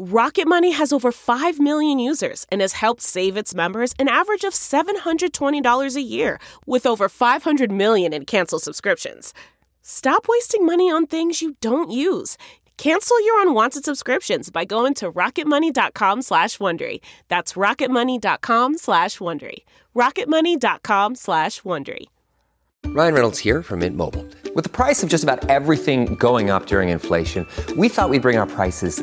Rocket Money has over 5 million users and has helped save its members an average of $720 a year with over 500 million in canceled subscriptions. Stop wasting money on things you don't use. Cancel your unwanted subscriptions by going to rocketmoney.com slash Wondery. That's rocketmoney.com slash Wondery. rocketmoney.com slash Wondery. Ryan Reynolds here from Mint Mobile. With the price of just about everything going up during inflation, we thought we'd bring our prices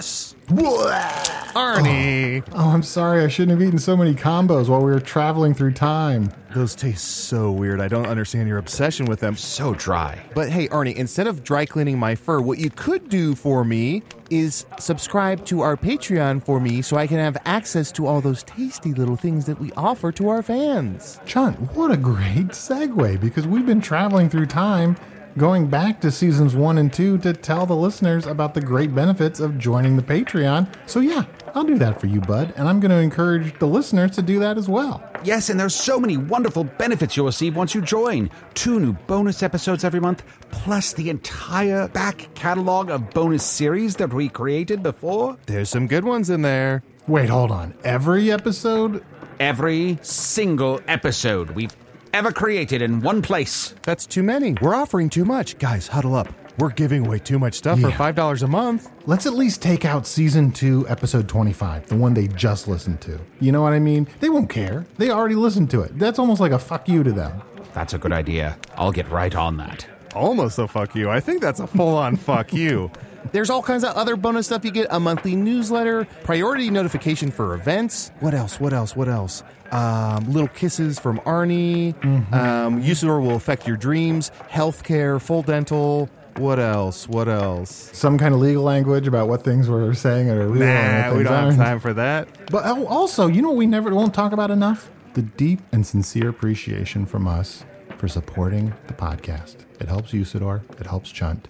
Yes! Arnie! Oh, I'm sorry. I shouldn't have eaten so many combos while we were traveling through time. Those taste so weird. I don't understand your obsession with them. So dry. But hey, Arnie, instead of dry cleaning my fur, what you could do for me is subscribe to our Patreon for me so I can have access to all those tasty little things that we offer to our fans. Chunt, what a great segue because we've been traveling through time, going back to seasons one and two to tell the listeners about the great benefits of joining the Patreon. So, yeah, I'll do that for you, bud. And I'm going to encourage the listeners to do that as well. Yes, and there's so many wonderful benefits you'll receive once you join. Two new bonus episodes every month, plus the entire back catalog of bonus series that we created before. There's some good ones in there. Wait, hold on. Every episode? Every single episode we've ever created in one place. That's too many. We're offering too much. Guys, huddle up. We're giving away too much stuff Yeah. for $5 a month. Let's at least take out season two, episode 25, the one they just listened to. You know what I mean? They won't care. They already listened to it. That's almost like a fuck you to them. That's a good idea. I'll get right on that. Almost a fuck you. I think that's a full on fuck you. There's all kinds of other bonus stuff. You get a monthly newsletter, priority notification for events. What else? What else? What else? Um, little kisses from Arnie. Um, Usidore will affect your dreams. Healthcare, full dental. What else? What else? Some kind of legal language about what things we're saying are real. and Nah, what we don't have aren't. time for that. But also, you know what we never won't talk about enough? The deep and sincere appreciation from us for supporting the podcast. It helps Usidore, it helps Chunt,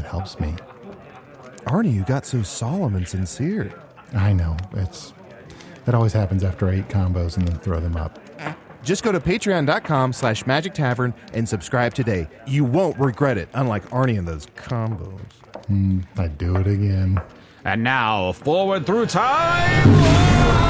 it helps me. Arnie, you got so solemn and sincere. I know. It's that always happens after I eat combos and then throw them up. Just go to patreon.com slash magic tavern and subscribe today. You won't regret it, unlike Arnie and those combos. Hmm, I do it again. And now, forward through time.